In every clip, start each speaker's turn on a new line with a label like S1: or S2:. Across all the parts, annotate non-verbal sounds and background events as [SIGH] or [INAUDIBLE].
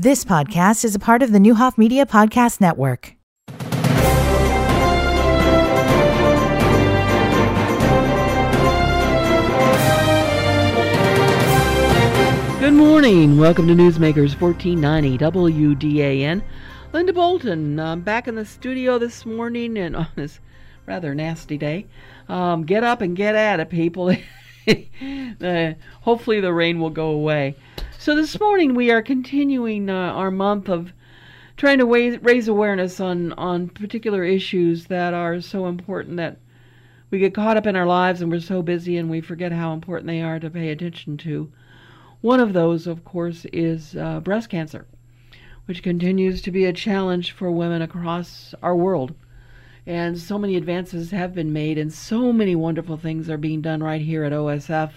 S1: This podcast is a part of the Neuhoff Media Podcast Network.
S2: Good morning. Welcome to Newsmakers 1490 WDAN. Linda Bolton, I'm back in the studio this morning and [LAUGHS] on this rather nasty day. Um, get up and get at it, people. [LAUGHS] [LAUGHS] uh, hopefully, the rain will go away. So, this morning we are continuing uh, our month of trying to raise, awareness on, on particular issues that are so important that we get caught up in our lives and we're so busy and we forget how important they are to pay attention to. One of those, of course, is uh, breast cancer, which continues to be a challenge for women across our world. And so many advances have been made, and so many wonderful things are being done right here at OSF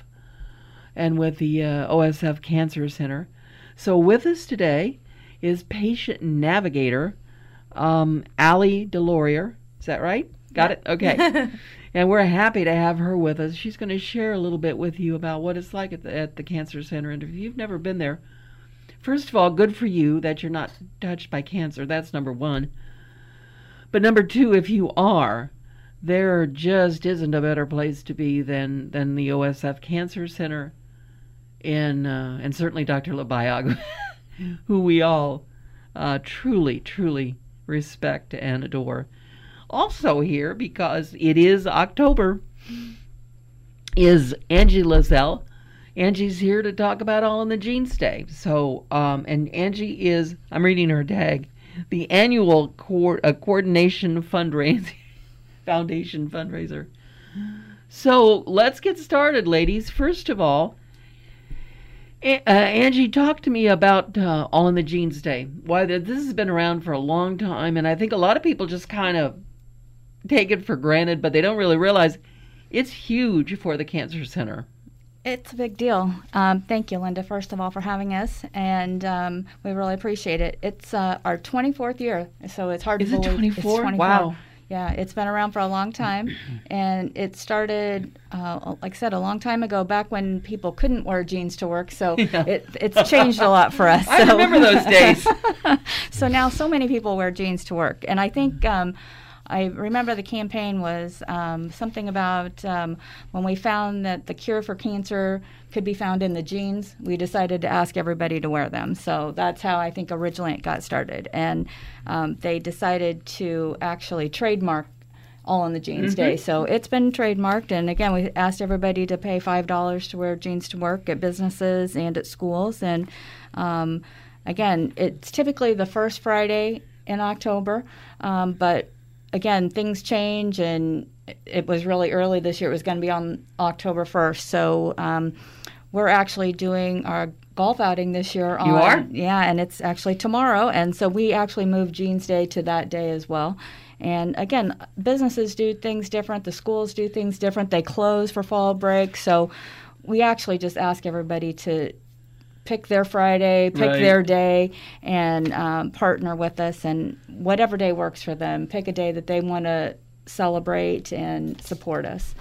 S2: and with the uh, OSF Cancer Center. So, with us today is patient navigator um, Ali DeLaurier. Is that right? Got it? Okay. [LAUGHS] and we're happy to have her with us. She's going to share a little bit with you about what it's like at the, at the Cancer Center. And if you've never been there, first of all, good for you that you're not touched by cancer. That's number one. But number two, if you are, there just isn't a better place to be than, than the OSF Cancer Center and, uh, and certainly Dr. Labayag, [LAUGHS] who we all uh, truly, truly respect and adore also here because it is October is Angie Lazzell. Angie's here to talk about All in the Jeans Day. So, um, and Angie is, I'm reading her tag, the annual co- uh, coordination fundraiser, [LAUGHS] foundation fundraiser. So let's get started, ladies. First of all, uh, Angie, talk to me about uh, All in the Jeans Day. Why this has been around for a long time, and I think a lot of people just kind of take it for granted, but they don't really realize it's huge for the Cancer Center.
S3: It's a big deal. Um, thank you, Linda, first of all, for having us, and um, we really appreciate it. It's uh, our 24th year, so it's hard
S2: Is
S3: to
S2: it
S3: believe.
S2: 24?
S3: It's 24.
S2: Wow.
S3: Yeah, it's been around for a long time, [CLEARS THROAT] and it started, uh, like I said, a long time ago, back when people couldn't wear jeans to work. So [LAUGHS]
S2: Yeah.
S3: it, it's changed a lot for us. [LAUGHS]
S2: I
S3: so.
S2: remember those days. [LAUGHS]
S3: so now so many people wear jeans to work, and I think um, I remember the campaign was um, something about um, when we found that the cure for cancer could be found in the jeans. We decided to ask everybody to wear them. So that's how I think originally it got started, and um, they decided to actually trademark. All in the Jeans Day. So it's been trademarked. And again, we asked everybody to pay $5 to wear jeans to work at businesses and at schools. And um, again, it's typically the first Friday in October, um, but again, things change, and it was really early this year. It was going to be on October 1st. So um, we're actually doing our golf outing this year. On,
S2: You are?
S3: Yeah, and it's actually tomorrow. And so we actually moved Jeans Day to that day as well. And again, businesses do things different. The schools do things different. They close for fall break. So we actually just ask everybody to pick their Friday, pick
S2: Right.
S3: their day, and um, partner with us. And whatever day works for them, pick a day that they want to celebrate and support us.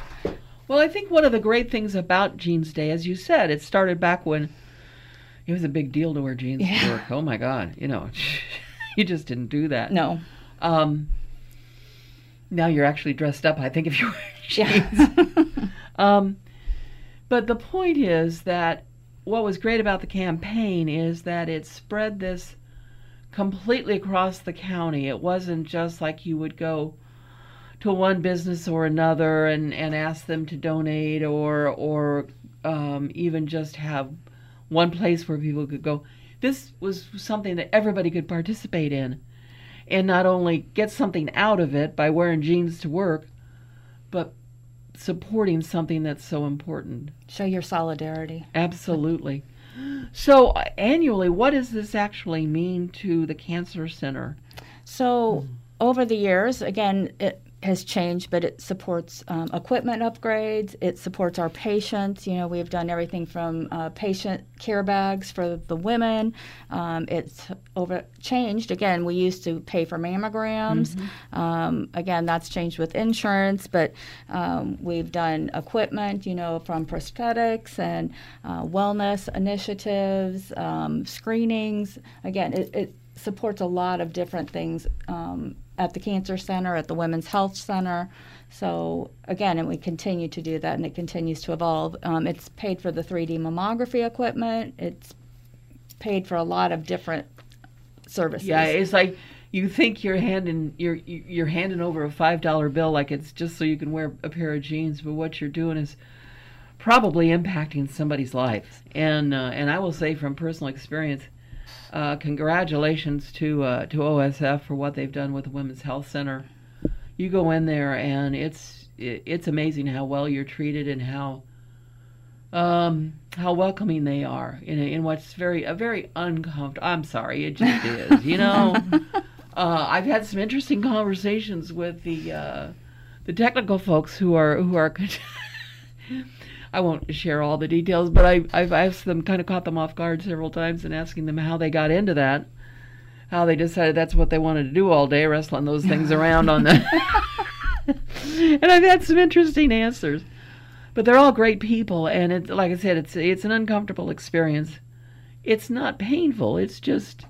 S2: Well, I think one of the great things about Jeans Day, as you said, it started back when it was a big deal to wear jeans to work. Oh my God, you know, [LAUGHS] you just didn't do that.
S3: No.
S2: Um, now you're actually dressed up. I think if you wear [LAUGHS]
S3: Yeah.
S2: jeans. [LAUGHS] um, but the point is that what was great about the campaign is that it spread this completely across the county. It wasn't just like you would go to one business or another and, and ask them to donate or or um, even just have one place where people could go. This was something that everybody could participate in and not only get something out of it by wearing jeans to work, but supporting something that's so important.
S3: Show your solidarity.
S2: Absolutely. [GASPS] So, uh, annually, what does this actually mean to the Cancer Center?
S3: So over the years, again, it, has changed, but it supports um, equipment upgrades. It supports our patients. You know, we've done everything from uh, patient care bags for the women. Um, it's over changed again. We used to pay for mammograms. Mm-hmm. Um, again, that's changed with insurance, but um, we've done equipment. You know, from prosthetics and uh, wellness initiatives, um, screenings. Again, it, it supports a lot of different things um, at the Cancer Center, at the Women's Health Center. So again, and we continue to do that, and it continues to evolve. Um, it's paid for the 3D mammography equipment. It's paid for a lot of different services.
S2: Yeah, it's like you think you're handing you're you're handing over a five dollar bill like it's just so you can wear a pair of jeans, but what you're doing is probably impacting somebody's life. And uh, and I will say from personal experience uh, congratulations to uh, to OSF for what they've done with the Women's Health Center. You go in there and it's it's amazing how well you're treated and how um, how welcoming they are in a, in what's very a very uncomfortable. I'm sorry, it just is. You know, [LAUGHS] uh, I've had some interesting conversations with the uh, the technical folks who are who are. [LAUGHS] I won't share all the details, but I, I've asked them, kind of caught them off guard several times, and asking them how they got into that, how they decided that's what they wanted to do all day, wrestling those things [LAUGHS] around on the. [LAUGHS] and I've had some interesting answers, but they're all great people, and it's like I said, it's it's an uncomfortable experience. It's not painful. It's just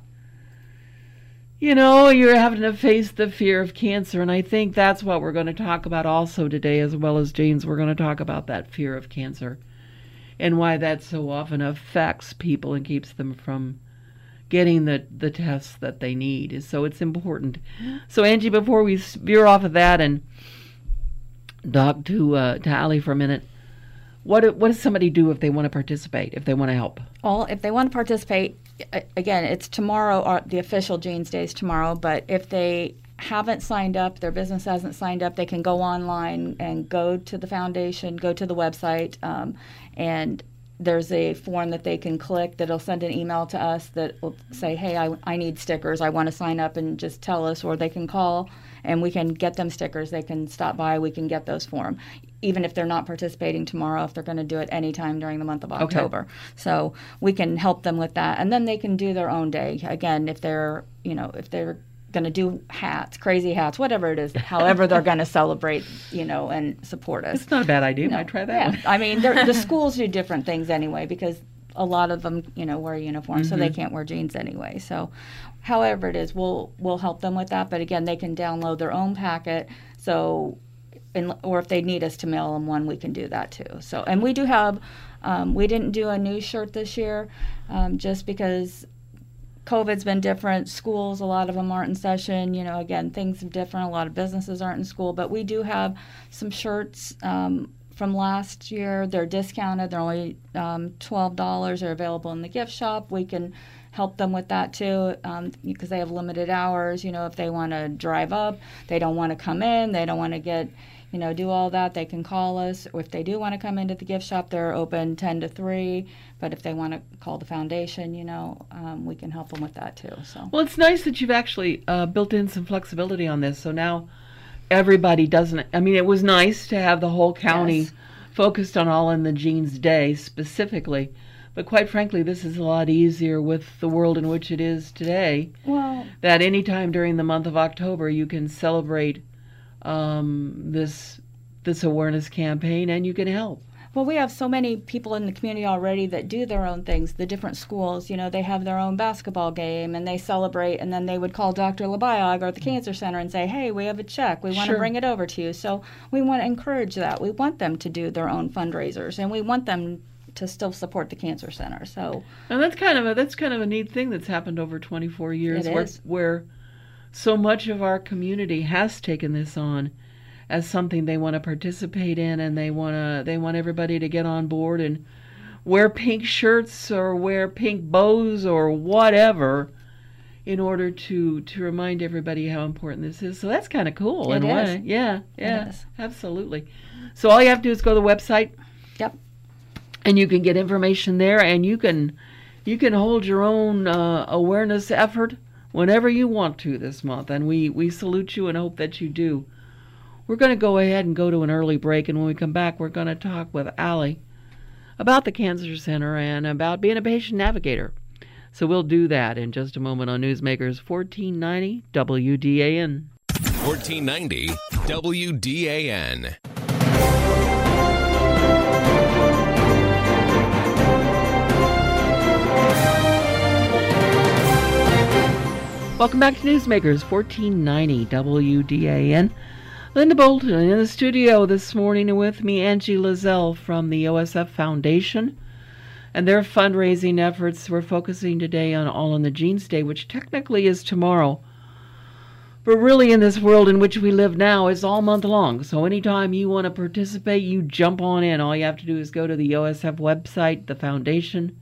S2: you know, you're having to face the fear of cancer. And I think that's what we're going to talk about also today, as well as Jane's. We're going to talk about that fear of cancer and why that so often affects people and keeps them from getting the, the tests that they need. So it's important. So, Angie, before we veer off of that and talk to, uh, to Ali for a minute, what, what does somebody do if they want to participate, if they want to help?
S3: Well, if they want to participate, again, it's tomorrow, or the official Jeans Day is tomorrow, but if they haven't signed up, their business hasn't signed up, they can go online and go to the foundation, go to the website, um, and there's a form that they can click that'll send an email to us that will say, hey, I, I need stickers, I want to sign up, and just tell us, or they can call and we can get them stickers. They can stop by, we can get those for them even if they're not participating tomorrow, if they're going to do it anytime during the month of October. Okay. So we can help them with that, and then they can do their own day. Again, if they're you know if they're going to do hats, crazy hats, whatever it is, however they're going to celebrate, you know, and support us.
S2: It's not a bad idea. You know, Might try that.
S3: Yeah. I mean, the [LAUGHS] schools do different things anyway because a lot of them, you know, wear uniforms, mm-hmm. so they mm-hmm. can't wear jeans anyway. So, however it is, we'll we'll help them with that. But again, they can download their own packet. So and, or if they need us to mail them one, we can do that too. So, and we do have, um, we didn't do a new shirt this year, um, just because COVID's been different. Schools, a lot of them aren't in session. You know, again, things are different. A lot of businesses aren't in school, but we do have some shirts. Um, from last year, they're discounted. They're only um, twelve dollars. They're available in the gift shop. We can help them with that too um, because they have limited hours. You know, if they want to drive up, they don't want to come in, they don't want to get you know, do all that, they can call us. Or if they do want to come into the gift shop, they're open 10 to 3. But if they want to call the foundation, you know, um, we can help them with that too. So
S2: Well, it's nice that you've actually uh, built in some flexibility on this. So now everybody doesn't, I mean, it was nice to have the whole county yes. focused on All in the Jeans Day specifically. But quite frankly, this is a lot easier with the world in which it is today.
S3: Well,
S2: that any time during the month of October you can celebrate um, this this awareness campaign, and you can help.
S3: Well, we have so many people in the community already that do their own things. The different schools, you know, they have their own basketball game and they celebrate, and then they would call Dr. Labayog or the Cancer Center and say, hey, we have a check. We want sure. to bring it over to you. So we want to encourage that. We want them to do their own fundraisers, and we want them to still support the Cancer Center. So,
S2: and that's kind of a that's kind of a neat thing that's happened over 24 years,
S3: where,
S2: where so much of our community has taken this on as something they want to participate in and they want to they want everybody to get on board and wear pink shirts or wear pink bows or whatever in order to to remind everybody how important this is. So that's kind of cool
S3: it
S2: in
S3: a
S2: way. Yeah, yeah, absolutely. So all you have to do is go to the website.
S3: Yep.
S2: And you can get information there, and you can you can hold your own uh, awareness effort whenever you want to this month, and we we salute you and hope that you do We're going to go ahead and go to an early break, and when we come back, we're going to talk with Ali about the Cancer Center and about being a patient navigator. So we'll do that in just a moment on Newsmakers 1490 WDAN.
S4: 1490 WDAN.
S2: Welcome back to Newsmakers 1490 WDAN. Linda Bolton in the studio this morning with me, Angie Lazzell from the OSF Foundation and their fundraising efforts. We're focusing today on All in the Jeans Day, which technically is tomorrow. But really, in this world in which we live now, it's all month long. So anytime you want to participate, you jump on in. All you have to do is go to the OSF website, the foundation,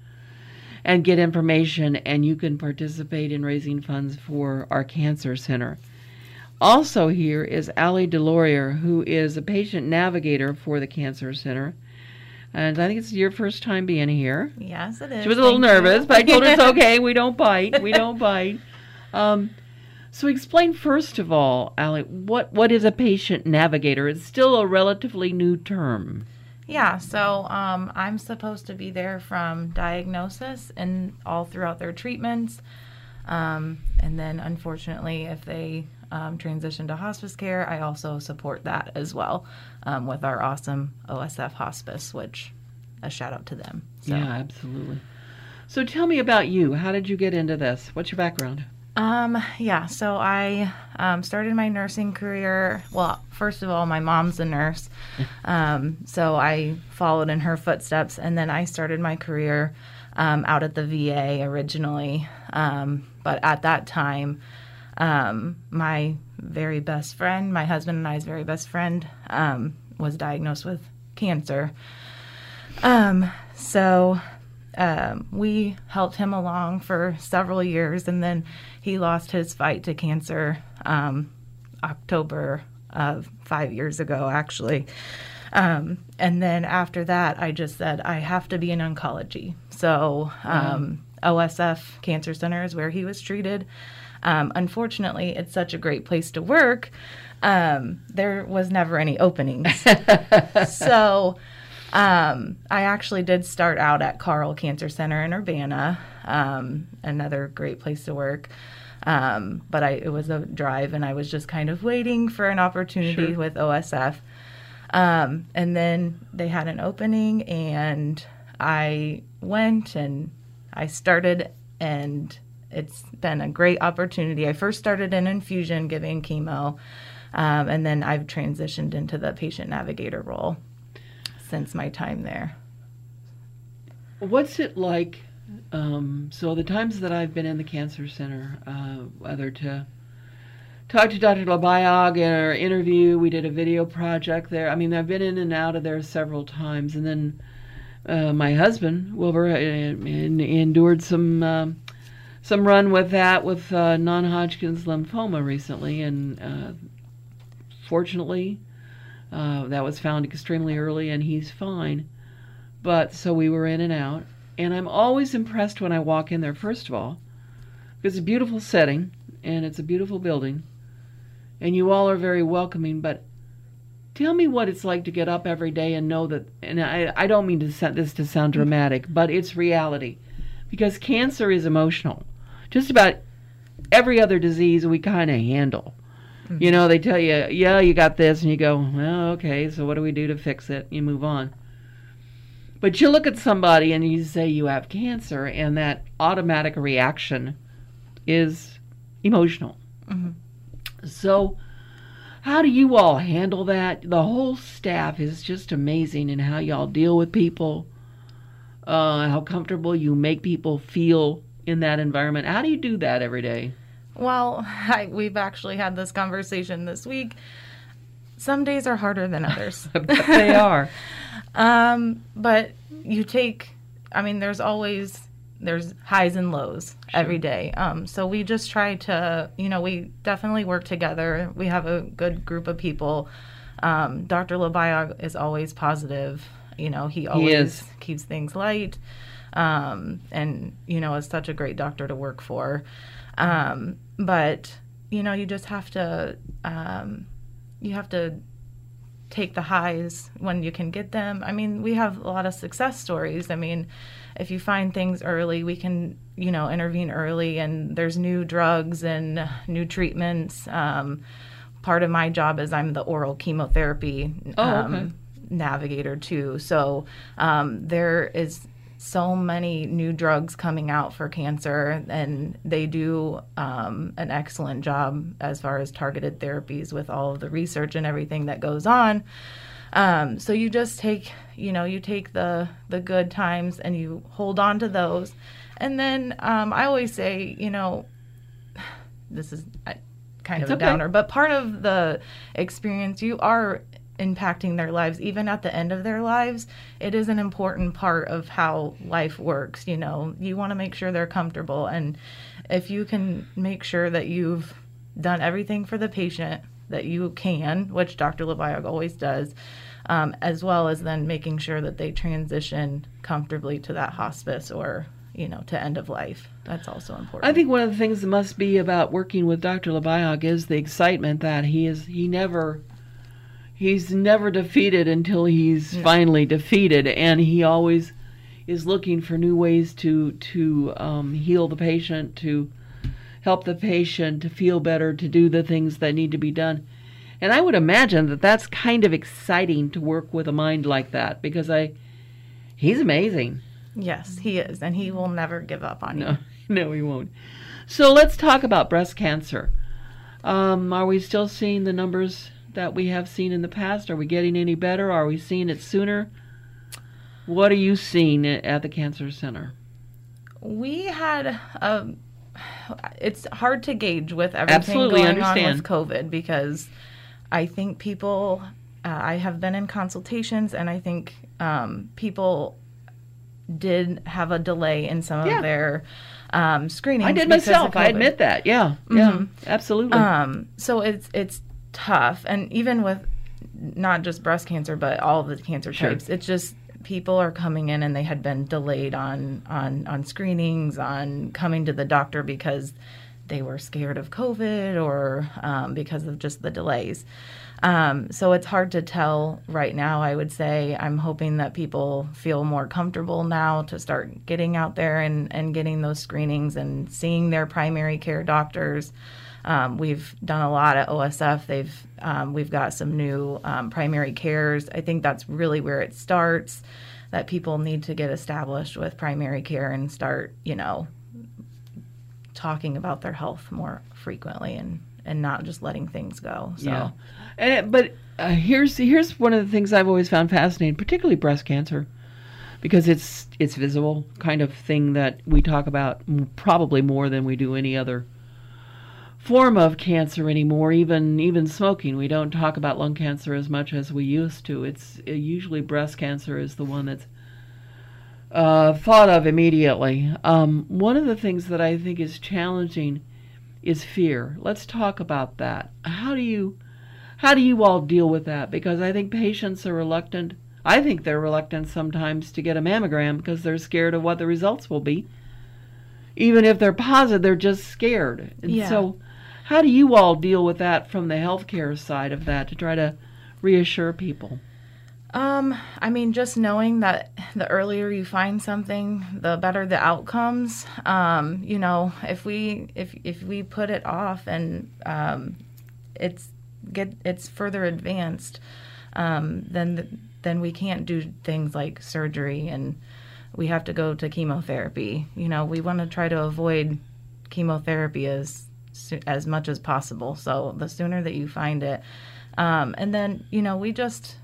S2: and get information, and you can participate in raising funds for our cancer center. Also, here is Ali DeLaurier, who is a patient navigator for the Cancer Center. And I think it's your first time being here.
S5: Yes, it is.
S2: She was a little
S5: Thank
S2: nervous,
S5: you.
S2: but I told her it's [LAUGHS] okay. We don't bite. We don't bite. Um, so explain first of all, Ali, what what is a patient navigator? It's still a relatively new term.
S5: Yeah, so um, I'm supposed to be there from diagnosis and all throughout their treatments. Um, and then, unfortunately, if they um, transition to hospice care, I also support that as well um, with our awesome OSF hospice, which a shout out to them. So.
S2: Yeah, absolutely. So tell me about you. How did you get into this? What's your background?
S5: Um, yeah, so I um, started my nursing career. Well, first of all, my mom's a nurse. Um, so I followed in her footsteps, and then I started my career um, out at the VA originally. Um, but at that time, um, my very best friend, my husband and I's very best friend, um, was diagnosed with cancer. So um, we helped him along for several years, and then he lost his fight to cancer um, October of five years ago, actually. Um, and then after that, I just said I have to be in oncology. So um, OSF Cancer Center is where he was treated. Um, unfortunately, it's such a great place to work. Um, there was never any openings. [LAUGHS] so um, I actually did start out at Carle Cancer Center in Urbana, um, another great place to work. Um, but I, it was a drive, and I was just kind of waiting for an opportunity
S2: Sure.
S5: with OSF. Um, and then they had an opening, and I went and I started, and it's been a great opportunity. I first started in infusion, giving chemo, um, and then I've transitioned into the patient navigator role since my time there.
S2: What's it like? Um, so the times that I've been in the cancer center, uh, whether to talk to Dr. Labayag our interview, we did a video project there. I mean, I've been in and out of there several times, and then uh, my husband Wilbur uh, endured some um some run with that with uh, non-Hodgkin's lymphoma recently, and uh, fortunately, uh, that was found extremely early, and he's fine. But so we were in and out. And I'm always impressed when I walk in there, first of all, because it's a beautiful setting and it's a beautiful building. And you all are very welcoming. But tell me what it's like to get up every day and know that, and I, I don't mean to set this to sound dramatic, but it's reality. Because cancer is emotional. Just about every other disease we kind of handle. You know, they tell you, yeah, you got this, and you go, well, okay, so what do we do to fix it? You move on. But you look at somebody and you say you have cancer, and that automatic reaction is emotional. So, how do you all handle that? The whole staff is just amazing in how y'all deal with people, uh, how comfortable you make people feel in that environment. How do you do that every day?
S5: Well, [LAUGHS] I, we've actually had this conversation this week. Some days are harder than others. [LAUGHS]
S2: they are. [LAUGHS]
S5: Um, but you take, I mean, there's always there's highs and lows every day. Um, so we just try to, you know, we definitely work together. We have a good group of people. Um, Dr. Labayag is always positive. You know, he always
S2: is.
S5: keeps things light, um, and you know, is such a great doctor to work for. Um, but you know, you just have to, um, you have to take the highs when you can get them. I mean, we have a lot of success stories. I mean, if you find things early, we can, you know, intervene early, and there's new drugs and new treatments. Um, part of my job is I'm the oral chemotherapy
S2: Oh,
S5: um,
S2: okay.
S5: navigator too. So um, there is so many new drugs coming out for cancer, and they do um, an excellent job as far as targeted therapies with all of the research and everything that goes on. Um, so you just take, you know, you take the the good times and you hold on to those, and then um, I always say, you know, [SIGHS] this is kind
S2: It's
S5: of a
S2: okay.
S5: downer, but part of the experience, you are impacting their lives even at the end of their lives it is an important part of how life works you know you want to make sure they're comfortable and if you can make sure that you've done everything for the patient that you can which dr leviog always does um, as well as then making sure that they transition comfortably to that hospice or you know to end of life that's also important
S2: I think one of the things that must be about working with Dr. Lebiog is the excitement that he is he never he's never defeated until he's finally defeated and he always is looking for new ways to to um, heal the patient to help the patient to feel better to do the things that need to be done and I would imagine that that's kind of exciting to work with a mind like that because I he's amazing
S5: yes he is and he will never give up on you [LAUGHS]
S2: no, no, we won't. So let's talk about breast cancer. Um, are we still seeing the numbers that we have seen in the past? Are we getting any better? Are we seeing it sooner? What are you seeing at the cancer center?
S5: we had um it's hard to gauge with everything
S2: Absolutely,
S5: going on with covid because i think people uh, i have been in consultations and i think um, people did have a delay in some
S2: Yeah.
S5: of their um, screenings
S2: I did myself. I admit that. Yeah, yeah, absolutely.
S5: Um, so it's it's tough, and even with not just breast cancer, but all the cancer
S2: Sure.
S5: types, it's just people are coming in and they had been delayed on on on screenings, on coming to the doctor because they were scared of COVID or um, because of just the delays. Um, so it's hard to tell right now. I would say I'm hoping that people feel more comfortable now to start getting out there and, and getting those screenings and seeing their primary care doctors. Um, we've done a lot at OSF. They've um, we've got some new um, primary cares. I think that's really where it starts. That people need to get established with primary care and start, you know, talking about their health more frequently and and not just letting things go. So
S2: Yeah, and, but uh, here's here's one of the things I've always found fascinating, particularly breast cancer, because it's it's visible kind of thing that we talk about probably more than we do any other form of cancer anymore. Even even smoking, we don't talk about lung cancer as much as we used to. It's uh, usually breast cancer is the one that's uh, thought of immediately. Um, one of the things that I think is challenging is fear. Let's talk about that. How do you how do you all deal with that? Because I think patients are reluctant. I think they're reluctant sometimes to get a mammogram because they're scared of what the results will be. Even if they're positive, they're just scared. And
S5: Yeah.
S2: so how do you all deal with that from the healthcare side of that to try to reassure people?
S5: Um, I mean, just knowing that the earlier you find something, the better the outcomes. Um, you know, if we if if we put it off and um, it's get it's further advanced, um, then then we can't do things like surgery and we have to go to chemotherapy. You know, we want to try to avoid chemotherapy as as much as possible. So the sooner that you find it, um, and then you know, we just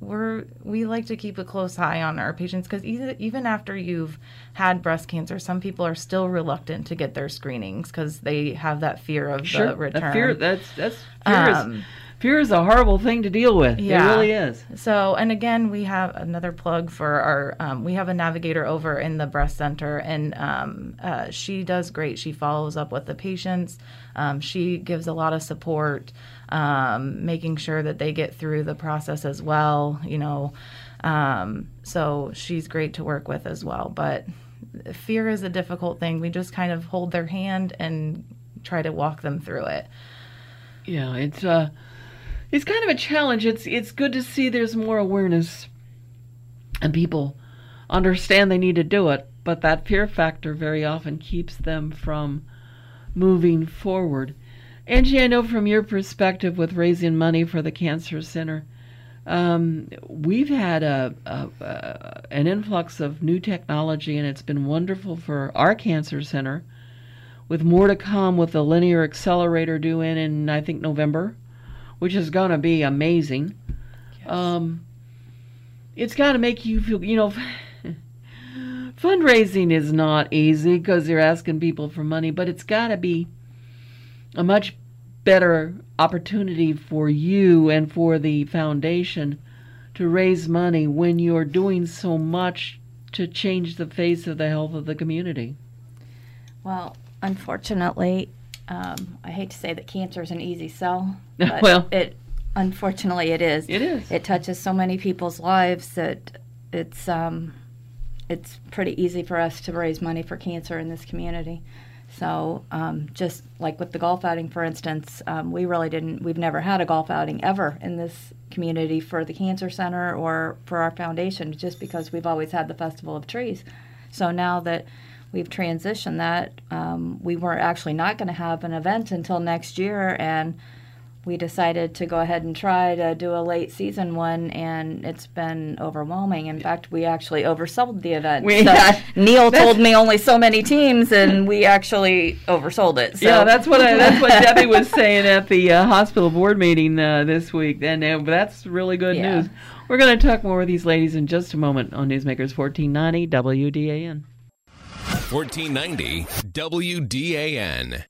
S5: we're we like to keep a close eye on our patients because even even after you've had breast cancer, some people are still reluctant to get their screenings because they have that fear of sure, the return.
S2: That fear that's that's fear is
S5: Um,
S2: fear is a horrible thing to deal with.
S5: Yeah.
S2: It really is.
S5: So, and again, we have another plug for our. Um, we have a navigator over in the breast center, and um, uh, she does great. She follows up with the patients. Um, she gives a lot of support, um, making sure that they get through the process as well. You know, um, so she's great to work with as well. But fear is a difficult thing. We just kind of hold their hand and try to walk them through it.
S2: Yeah, it's uh it's kind of a challenge. It's it's good to see there's more awareness and people understand they need to do it, but that fear factor very often keeps them from moving forward. Angie, I know from your perspective with raising money for the Cancer Center, um, we've had a, a, a, an influx of new technology, and it's been wonderful for our Cancer Center. With more to come, with the linear accelerator due in in I think November, which is going to be amazing. Um, it's got to make you feel, you know. [LAUGHS] fundraising is not easy because you're asking people for money, but it's got to be a much better opportunity for you and for the foundation to raise money when you're doing so much to change the face of the health of the community.
S3: Well, unfortunately, um, I hate to say that cancer is an easy sell, [LAUGHS] but
S2: well,
S3: it unfortunately it is.
S2: It is.
S3: It touches so many people's lives that it's um, it's pretty easy for us to raise money for cancer in this community. So, um, just like with the golf outing, for instance, um, we really didn't, we've never had a golf outing ever in this community for the Cancer Center or for our foundation, just because we've always had the Festival of Trees. So now that we've transitioned that, um, we weren't actually not going to have an event until next year, and we decided to go ahead and try to do a late season one, and it's been overwhelming. In fact, we actually oversold the event.
S2: We-
S3: So [LAUGHS] Neil told me only so many teams, and we actually oversold it. So.
S2: yeah, that's what I, that's what [LAUGHS] Debbie was saying at the uh, hospital board meeting uh, this week, and uh, that's really good
S3: Yeah.
S2: news. We're going to talk more with these ladies in just a moment on Newsmakers 1490 WDAN.
S4: 1490 WDAN.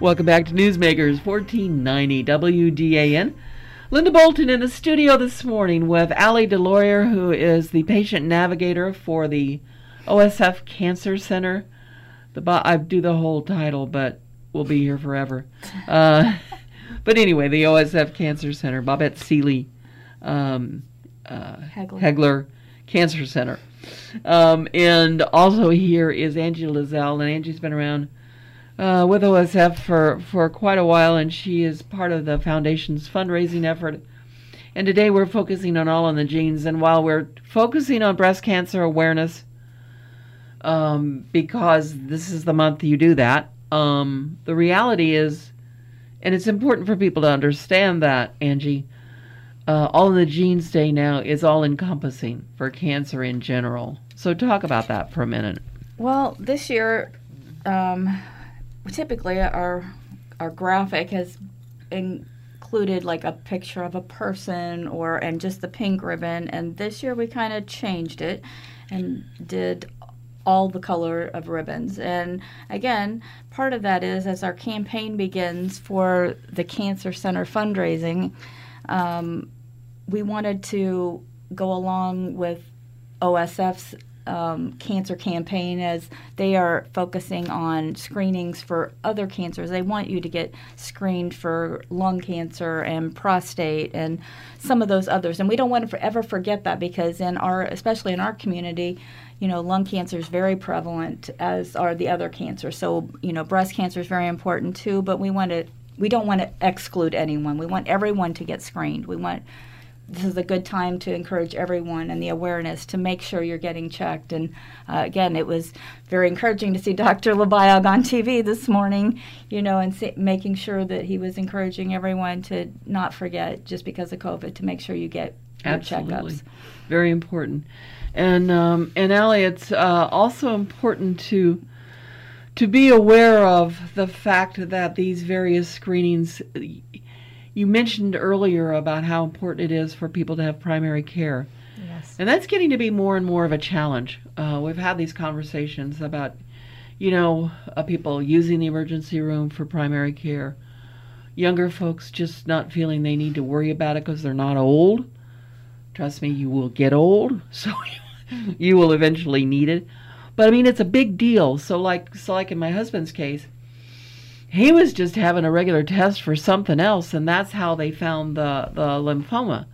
S2: Welcome back to Newsmakers 1490 WDAN. Linda Bolton in the studio this morning with Ali DeLaurier, who is the patient navigator for the OSF Cancer Center. The bo- I do the whole title, but we'll be here forever. Uh, [LAUGHS] but anyway, the OSF Cancer Center, Bobette Seeley um, uh,
S3: Hegler.
S2: Hegler Cancer Center. Um, and also here is Angie Lazzell, and Angie's been around uh, with OSF for, for quite a while, and she is part of the foundation's fundraising effort. And today we're focusing on all in the jeans. And while we're focusing on breast cancer awareness, um, because this is the month you do that, um, the reality is, and it's important for people to understand that, Angie, uh, All in the Jeans Day now is all encompassing for cancer in general. So talk about that for a minute.
S3: Well, this year, um, typically our our graphic has included like a picture of a person or and just the pink ribbon. And this year we kind of changed it and did all the color of ribbons. And again, part of that is as our campaign begins for the Cancer Center fundraising, um, we wanted to go along with OSF's um, cancer campaign as they are focusing on screenings for other cancers. They want you to get screened for lung cancer and prostate and some of those others. And we don't want to ever forget that because in our, especially in our community, you know, lung cancer is very prevalent, as are the other cancers. So, you know, breast cancer is very important too. But we want to, we don't want to exclude anyone. We want everyone to get screened. We want this is a good time to encourage everyone and the awareness to make sure you're getting checked. And uh, again, it was very encouraging to see [LAUGHS] Dr. Labayag on TV this morning, you know, and sa- making sure that he was encouraging everyone to not forget just because of COVID to make sure you get
S2: Absolutely,
S3: checkups.
S2: very important. And um, and Ali, it's uh, also important to to be aware of the fact that these various screenings. You mentioned earlier about how important it is for people to have primary care.
S5: Yes.
S2: And that's getting to be more and more of a challenge. Uh, we've had these conversations about, you know, uh, people using the emergency room for primary care, younger folks just not feeling they need to worry about it because they're not old. Trust me, you will get old, [LAUGHS] so you will eventually need it. But I mean, it's a big deal. So, like, so like in my husband's case, he was just having a regular test for something else, and that's how they found the the lymphoma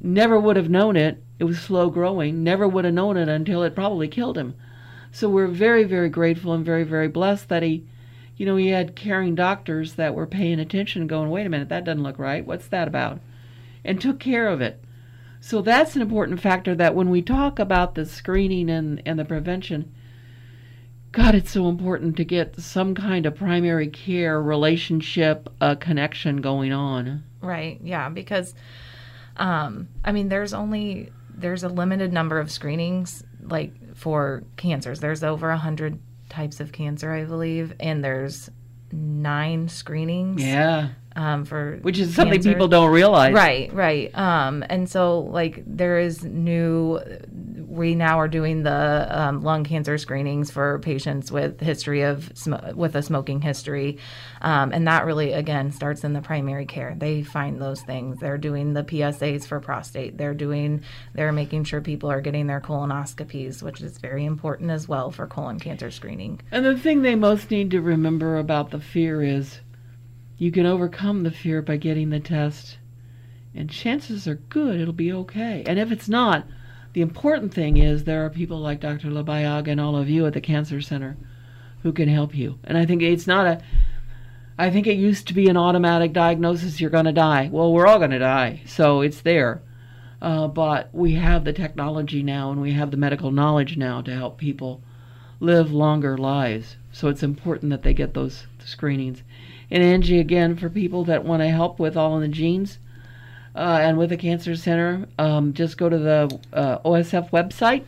S2: never would have known it. It was slow growing. Never would have known it until it probably killed him. So we're very, very grateful and very, very blessed that he, you know, he had caring doctors that were paying attention going, wait a minute, that doesn't look right. What's that about? And took care of it. So that's an important factor that when we talk about the screening and, and the prevention, God, it's so important to get some kind of primary care relationship uh, connection going on.
S5: Right. Yeah. Because, um, I mean, there's only there's a limited number of screenings like for cancers. There's over a hundred types of cancer, I believe, and there's nine screenings.
S2: Yeah.
S5: Um, for
S2: Which is something
S5: cancer.
S2: people don't realize.
S5: Right, right. Um, and so like there is new. We now are doing the um, lung cancer screenings for patients with history of sm- with a smoking history, um, and that really again starts in the primary care. They find those things. They're doing the PSAs for prostate. They're doing. They're making sure people are getting their colonoscopies, which is very important as well for colon cancer screening.
S2: And the thing they most need to remember about the fear is you can overcome the fear by getting the test, and chances are good it'll be okay. And if it's not, the important thing is there are people like Dr. Labayag and all of you at the Cancer Center who can help you. And I think it's not a I think it used to be an automatic diagnosis you're going to die. Well, we're all going to die, so it's there. Uh, but we have the technology now and we have the medical knowledge now to help people live longer lives. So it's important that they get those screenings. And Angie, again, for people that want to help with all of the jeans uh, and with the Cancer Center, um, just go to the uh, OSF website.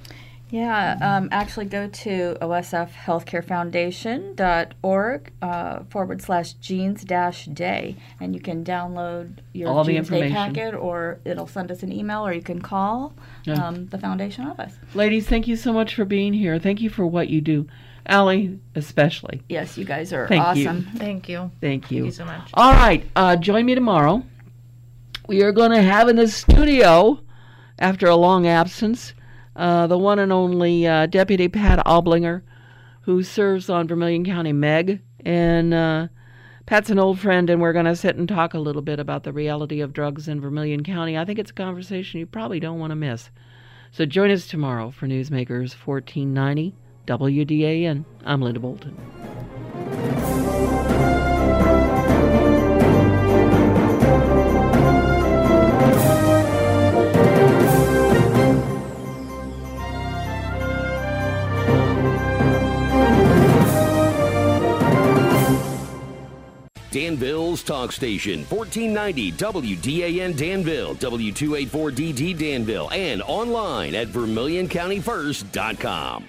S3: Yeah, um, actually go to osfhealthcarefoundation.org uh, forward slash jeans dash day, and you can download your
S2: All
S3: Jeans Day packet, or it'll send us an email, or you can call
S2: Yeah.
S3: um, the foundation office.
S2: Ladies, thank you so much for being here. Thank you for what you do. Ali, especially.
S3: Yes, you guys are
S2: Thank you.
S3: awesome.
S5: Thank you.
S2: Thank you.
S5: Thank you so much.
S2: All right, uh, join me tomorrow. We are going to have in the studio, after a long absence, uh, the one and only uh, Deputy Pat Oblinger, who serves on Vermilion County Meg. And uh, Pat's an old friend, and we're going to sit and talk a little bit about the reality of drugs in Vermilion County. I think it's a conversation you probably don't want to miss. So join us tomorrow for Newsmakers 1490 WDAN. I'm Linda Bolton.
S6: Danville's Talk Station, 1490 WDAN Danville, W284DD Danville, and online at VermilionCountyFirst.com.